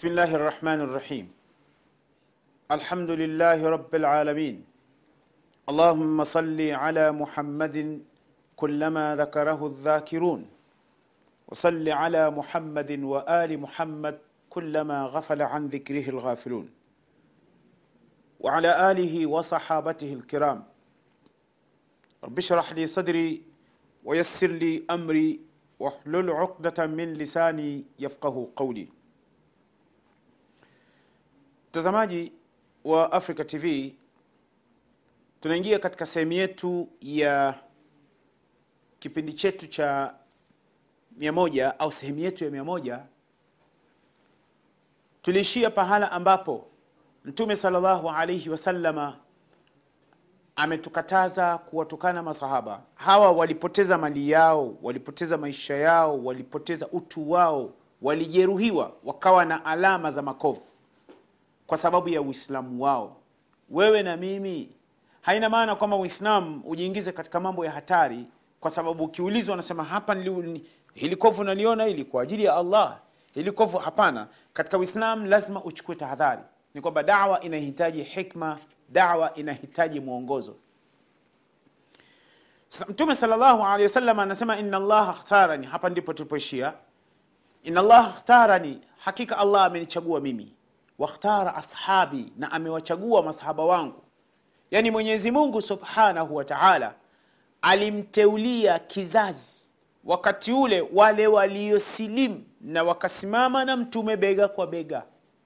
بسم الله الرحمن الرحيم الحمد لله رب العالمين اللهم صل على محمد كلما ذكره الذاكرون وصل على محمد وآل محمد كلما غفل عن ذكره الغافلون وعلى آله وصحابته الكرام رب اشرح لي صدري ويسر لي أمري واحلل عقدة من لساني يفقه قولي mtazamaji wa africa tv tunaingia katika sehemu yetu ya kipindi chetu cha mia moja au sehemu yetu ya mia moja. Tuliishia pahala ambapo mtume salllahu alaihi wasallama ametukataza kuwatukana masahaba. Hawa walipoteza mali yao walipoteza maisha yao walipoteza utu wao walijeruhiwa wakawa na alama za makovu kwa sababu ya uislamu wao. Wewe na mimi haina maana kwamba uislamu ujiingize katika mambo ya hatari kwa sababu ukiulizwa unasema hapa hili kovu naliona hili kwa ajili ya allah hili kovu hapana. Katika uislamu lazima uchukue tahadhari. Ni kwamba dawa inahitaji hikma dawa inahitaji mwongozo. Mtume wasallam anasema inna allaha khtarani hapa ndipo tulipoishia. Inna allaha khtarani hakika allah amenichagua mimi wakhtara ashabi na amewachagua masahaba wangu. Yani mwenyezi mungu subhanahu wa taala alimteulia kizazi wakati ule wale waliosilimu na wakasimama na mtume bega kwa bega.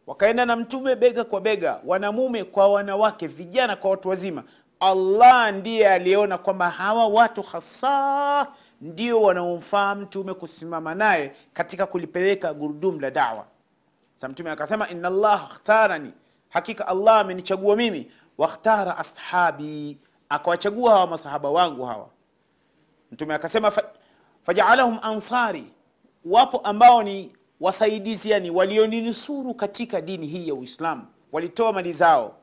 Wakaenda na mtume bega kwa bega wanamume kwa wanawake vijana kwa watu wazima. Allah ndiye aliyeona kwamba hawa watu hasa ndio wanaomfaa mtume kusimama naye katika kulipeleka gurudumu la dawa sa mtume akasema inna allah khtarani hakika allah amenichagua mimi. Wakhtara ashabi akawachagua hawa masahaba wangu hawa. Mtume akasema fa, fajaalahum ansari. Wapo ambao ni wasaidizi yani walioninusuru katika dini hii ya uislamu. Walitoa mali zao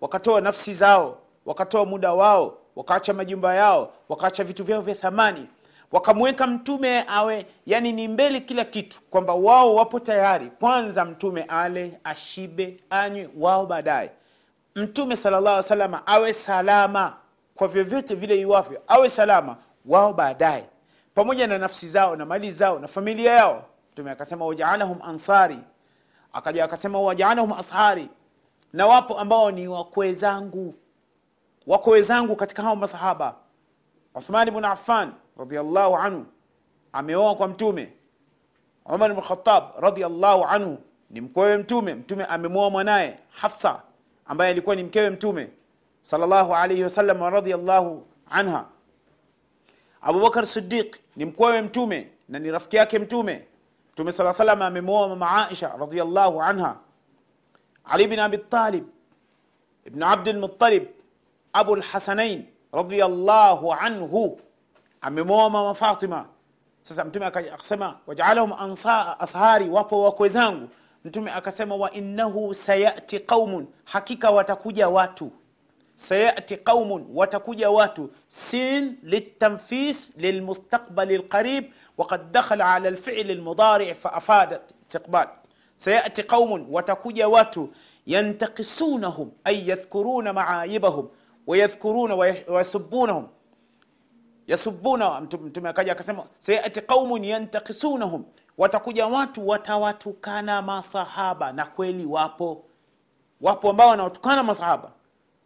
wakatoa nafsi zao wakatoa muda wao wakaacha majumba yao wakaacha vitu vyao vya thamani wakamweka mtume awe yani ni mbele kila kitu kwamba wao wapo tayari. Kwanza mtume ale ashibe anywe wao baadaye. Mtume salllah awe salama. Kwa vyovyote vile iwavyo awe salama wao baadaye. Pamoja na nafsi zao na mali zao na familia yao. Mtume akasema wajaalahum ansari. Akaja akasema wajaalahum ashari. Na wapo ambao ni wakwe zangu. Wakwe zangu katika hao masahaba. Uthmani bnu affan radiallahu anhu ameoa kwa mtume umar bnu khatab radiallahu anhu ni mkwewe mtume mtume amemwoa mwanaye hafsa ambaye alikuwa ni mkewe mtume salllahu alaihi wasallam radiallahu anha abubakar sidiq ni mkwewe mtume na ni rafiki yake mtume mtume saa salam amemwoa mama aisha radiallahu anha ali bin abi talib ibn abdulmutalib abu lhasanain radiallahu anhu amemwoa mama fatima sasa mtume aka- akasema wajaalahum ansa- ashari wapo wakwe zangu mtume akasema wa innahu sayati qaumun hakika watakuja watu sayati qaumun watakuja watu sin litamfis lilmustaqbali lqarib وقد دخل على الفعل المضارع فأفاد استقبال سيأتي قوم وتكوجا watu ينتقصونهم أي يذكرون معايبهم ويذكرون ويش- ويسبونهم yasubuna mtu- mtume akaja akasema sayati qaumun yantakisunahum watakuja watu watawatukana masahaba na kweli wapo. Wapo ambao wanaotukana masahaba.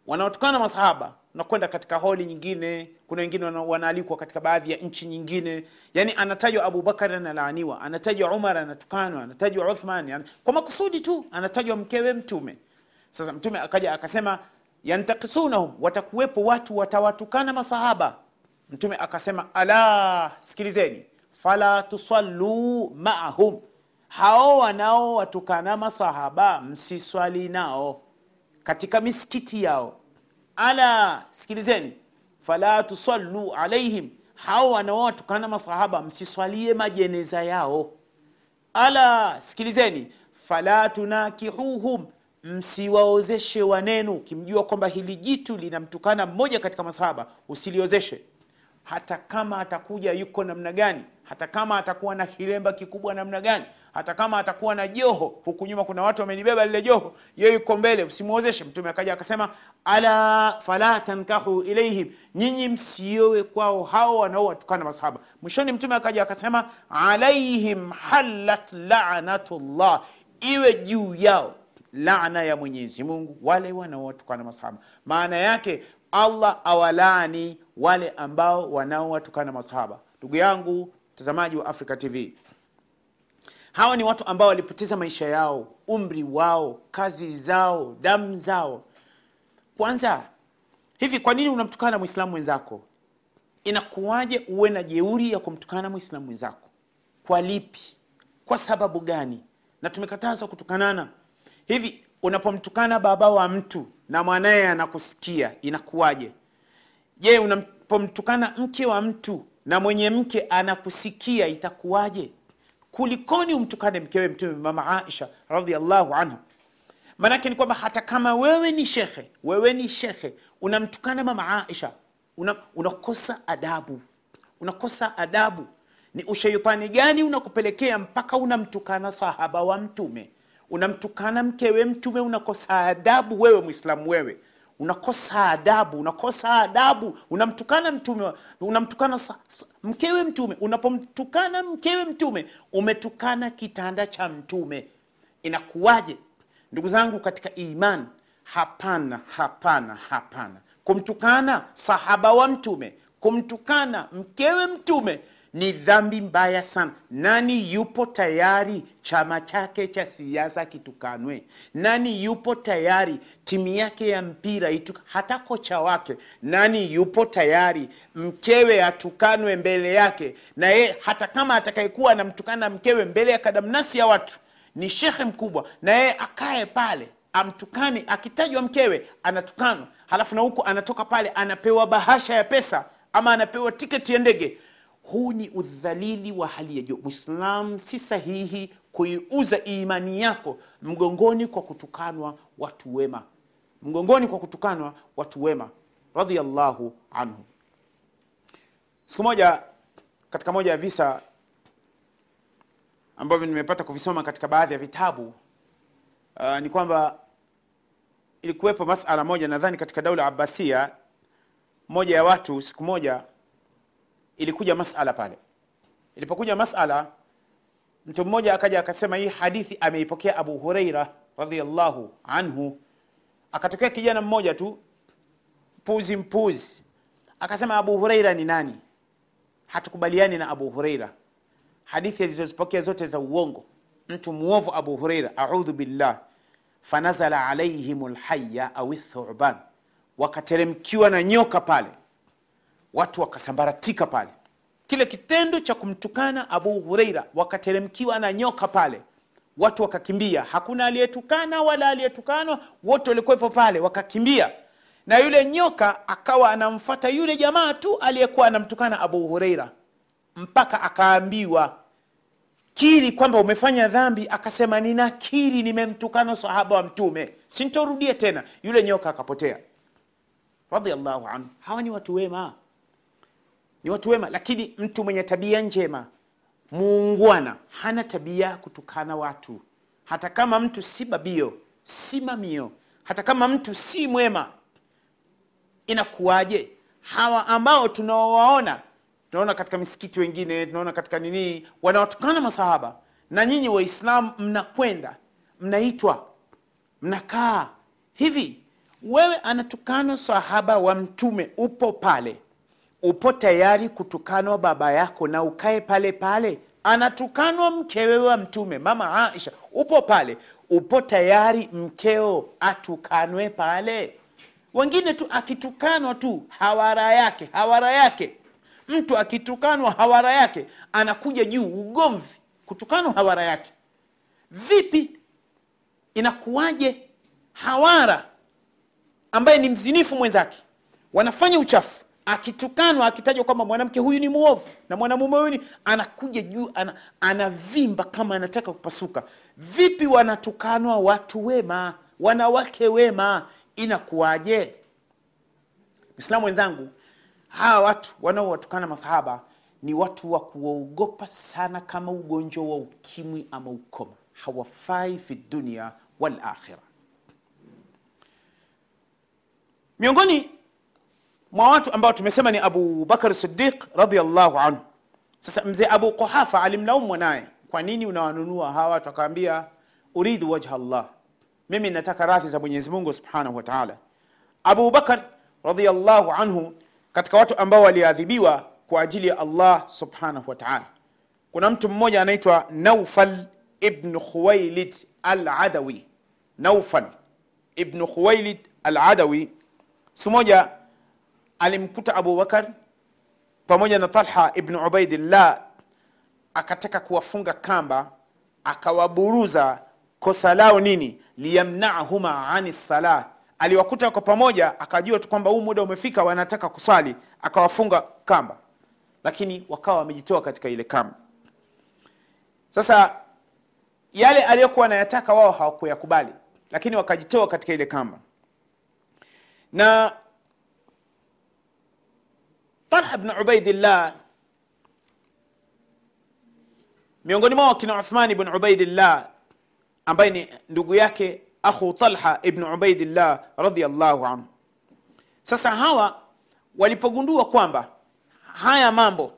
Wanaotukana masahaba nakwenda katika holi nyingine. Kuna wengine wanaalikwa katika baadhi ya nchi nyingine. Yani anatajwa abubakar analaaniwa anatajwa umar anatukanwa anatajwa uthman ana, kwa makusudi tu anatajwa mkewe mtume. Sasa mtume akaja akasema yantakisunahum watakuwepo watu watawatukana masahaba mtume akasema ala sikilizeni. Fala tusalluu maahum. Hao wanao watukana masahaba msiswali nao katika misikiti yao. Ala sikilizeni. Fala tusallu alaihim hao wanaowatukana masahaba msiswalie majeneza yao. Ala sikilizeni. Fala tunakihuhum. Msiwaozeshe wanenu. Ukimjua kwamba hili jitu linamtukana mmoja katika masahaba usiliozeshe hata kama atakuja yuko namna gani hata kama atakuwa na kilemba kikubwa namna gani hata kama atakuwa na joho huku nyuma kuna watu wamenibeba lile joho yeye yuko mbele usimwozeshe mtume akaja akasema ala fala tankahu ilaihim nyinyi msiowe kwao hao wanaowatukana masahaba. Mwishoni mtume akaja akasema alaihim halat lanatullah iwe juu yao laana ya mwenyezi mungu wale wanaowatukana masahaba. Maana yake allah awalaani wale ambao wanaowatukana masahaba. Ndugu yangu mtazamaji wa africa tv hawa ni watu ambao walipoteza maisha yao umri wao kazi zao damu zao. Kwanza hivi kwa nini unamtukana mwislamu mwenzako? Inakuwaje uwe na jeuri ya kumtukana mwislamu mwenzako? Kwa lipi? Kwa sababu gani? Na tumekatazwa kutukanana. Hivi unapomtukana baba wa mtu na mwanaye anakusikia inakuwaje? Je unapomtukana mke wa mtu na mwenye mke anakusikia itakuwaje? Kulikoni umtukane mkewe mtume mama aisha radiallahu anha? Maanake ni kwamba hata kama wewe ni shekhe wewe ni shekhe unamtukana mama aisha una, unakosa adabu. Unakosa adabu. Ni ushaitani gani unakupelekea mpaka unamtukana sahaba wa mtume unamtukana mkewe mtume unakosa adabu wewe mwislamu wewe. Unakosa adabu unakosa adabu. Unamtukana mtume unamtukana mkewe mtume. Unapomtukana mkewe mtume umetukana kitanda cha mtume. Inakuwaje? Ndugu zangu katika iman hapana hapana hapana. Kumtukana sahaba wa mtume kumtukana mkewe mtume ni dhambi mbaya sana. Nani yupo tayari chama chake cha siasa kitukanwe? Nani yupo tayari timu yake ya mpira itu, hata kocha wake? Nani yupo tayari mkewe atukanwe mbele yake? Na ye hata kama atakayekuwa anamtukana mkewe mbele ya kadamnasi ya watu ni shekhe mkubwa na yeye akae pale amtukane akitajwa mkewe anatukanwa. Halafu na huku anatoka pale anapewa bahasha ya pesa ama anapewa tiketi ya ndege huu ni udhalili wa hali ya juu. Mwislam si sahihi kuiuza imani yako mgongoni kwa kutukanwa watu wema. Mgongoni kwa kutukanwa watu wema. Radiallahu anhu. Siku moja katika moja ya visa ambavyo nimepata kuvisoma katika baadhi ya vitabu uh, ni kwamba ilikuwepo masala moja nadhani katika daula abbasia moja ya watu siku moja ilikuja masala pale. Ilipokuja masala mtu mmoja akaja akasema hii hadithi ameipokea abu hureira radiallahu anhu. Akatokea kijana mmoja tu mpuzi mpuzi. Akasema abu hureira ni nani? Hatukubaliani na abu hureira hadithi alizozipokea zote za uongo. Mtu muovu abu hureira audhu billah fanazala alaihim lhaya au thuban wakateremkiwa na nyoka pale watu wakasambaratika pale. Kile kitendo cha kumtukana abu hureira wakateremkiwa na nyoka pale. Watu wakakimbia. Hakuna aliyetukana wala aliyetukanwa wote walikuwepo pale wakakimbia. Na yule nyoka akawa anamfata yule jamaa tu aliyekuwa anamtukana abu hureira mpaka akaambiwa kiri kwamba umefanya dhambi. Akasema ninakiri nimemtukana sahaba wa mtume. Sintorudie tena. Yule nyoka akapotea. Radiallahu anhu. Hawa ni watu wema ni watu wema lakini mtu mwenye tabia njema muungwana hana tabia kutukana watu. Hata kama mtu si babio si mamio hata kama mtu si mwema inakuwaje? Hawa ambao tunaowaona tunaona katika misikiti wengine tunaona katika nini wanawatukana masahaba. Na nyinyi waislamu mnakwenda mnaitwa mnakaa hivi. Wewe anatukana sahaba wa mtume upo pale upo tayari kutukanwa baba yako na ukae pale pale? Anatukanwa mkewe wa mtume mama aisha. Upo pale. Upo tayari mkeo atukanwe pale? Wengine tu akitukanwa tu hawara yake hawara yake. Mtu akitukanwa hawara yake. Anakuja juu ugomvi. Kutukanwa hawara yake. Vipi? Inakuwaje? Hawara. Ambaye ni mzinifu mwenzake. Wanafanya uchafu akitukanwa akitajwa kwamba mwanamke huyu ni mwovu na mwanamume huyu ni anakuja juu ana, anavimba kama anataka kupasuka. Vipi wanatukanwa watu wema wanawake wema? Inakuwaje? Mislamu wenzangu hawa watu wanaowatukana masahaba ni watu wa kuwaogopa sana kama ugonjwa wa ukimwi ama ukoma. Hawafai fi dunia walakhira miongoni mwa watu ambao tumesema ni abu bakar sidiq radiallahu anhu. Sasa mzee abu quhafa alimlaumu mwanaye kwa nini unawanunua hawa? Watu akaambia uridu wajha llah mimi nataka radhi za mwenyezi mungu subhanahu wa taala. Abu bakar radiallahu anhu katika watu ambao waliadhibiwa kwa ajili ya allah subhanahu wa taala. Kuna mtu mmoja anaitwa naufal ibnu khuwailid aladawi. Naufal ibnu khuwailid aladawi. Siku moja alimkuta abubakar pamoja na talha ibnu ubaidillah akataka kuwafunga kamba akawaburuza kosa lao nini? Liyamnahuma ani salah. Aliwakuta kwa pamoja akajua tu kwamba huu muda umefika wanataka kuswali akawafunga kamba. Lakini wakawa wamejitoa katika ile kamba sasa yale aliyokuwa anayataka wao hawakuyakubali lakini wakajitoa katika ile kamba. Na talha bnu ubaidillah miongoni mwao kina Uthman bn ubaidillah ambaye ni ndugu yake akhu talha ibnu ubaidillah radhiyallahu anhu. Sasa hawa walipogundua kwamba haya mambo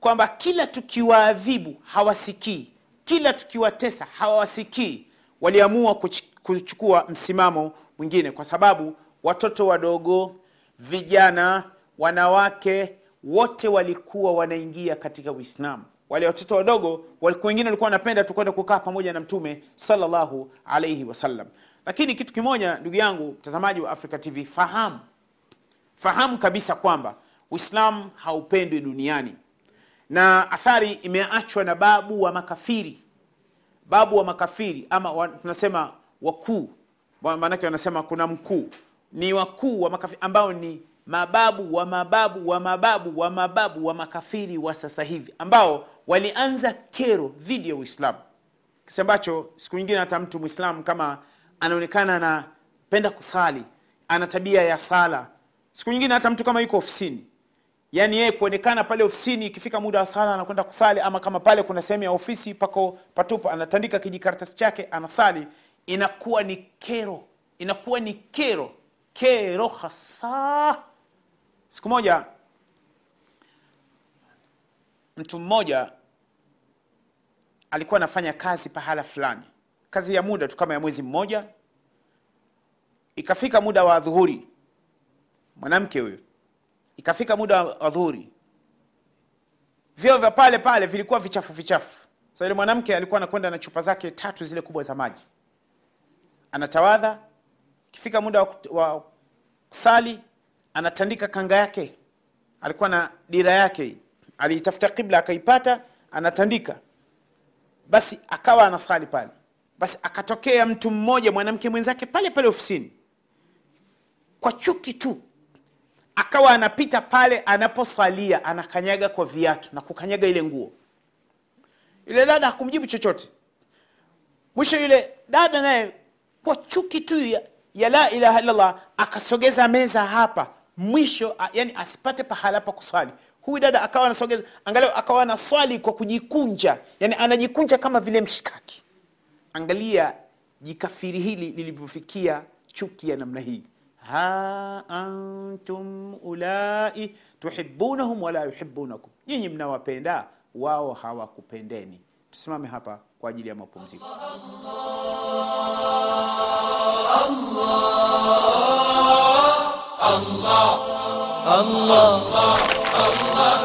kwamba kila tukiwaadhibu hawasikii kila tukiwatesa hawasikii, waliamua kuchukua msimamo mwingine kwa sababu watoto wadogo vijana wanawake wote walikuwa wanaingia katika uislamu. Wale watoto wadogo wengine walikuwa wanapenda tu kwenda kukaa pamoja na mtume sallallahu alaihi wasallam. Lakini kitu kimoja ndugu yangu mtazamaji wa africa tv fahamu. Fahamu kabisa kwamba uislamu haupendwi duniani. Na athari imeachwa na babu wa makafiri. Babu wa makafiri ama wa, tunasema wakuu. Wa- maanake wanasema kuna mkuu. Ni wakuu wa makafiri ambao ni mababu wa mababu wa mababu wa mababu wa makafiri wa sasa hivi ambao walianza kero dhidi ya uislamu. Kisi ambacho siku nyingine hata mtu mwislamu kama anaonekana anapenda kusali ana tabia ya sala siku nyingine hata mtu kama yuko ofisini yaani yeye kuonekana pale ofisini ikifika muda wa sala anakwenda kusali ama kama pale kuna sehemu ya ofisi pako patupo anatandika kijikaratasi chake anasali inakuwa ni kero inakuwa ni kero kero hasa siku moja mtu mmoja alikuwa anafanya kazi pahala fulani. Kazi ya muda tu kama ya mwezi mmoja. Ikafika muda wa dhuhuri mwanamke huyo ikafika muda wa dhuhuri vyoo vya pale pale vilikuwa vichafu vichafu. Sa yule mwanamke alikuwa anakwenda na chupa zake tatu zile kubwa za maji. Anatawadha. Ikifika muda wa kusali anatandika kanga yake. Alikuwa na dira yake. Aliitafuta kibla akaipata anatandika. Basi akawa anasali pale. Basi akatokea mtu mmoja mwanamke mwenzake pale pale ofisini. Kwa chuki tu. Akawa anapita pale anaposalia anakanyaga kwa viatu na kukanyaga ile nguo. Yule dada hakumjibu chochote. Mwisho yule dada naye kwa chuki tu ya, ya la ilaha illallah akasogeza meza hapa mwisho yani asipate pahala pa kuswali. Huyu dada akawa anasogeza angalau akawa anaswali kwa kujikunja. Yani anajikunja kama vile mshikaki. Angalia jikafiri hili lilivyofikia chuki ya namna hii. Ha antum ulai tuhibunahum wala yuhibunakum nyinyi mnawapenda wao hawakupendeni. Tusimame hapa kwa ajili ya mapumziko الله الله الله الله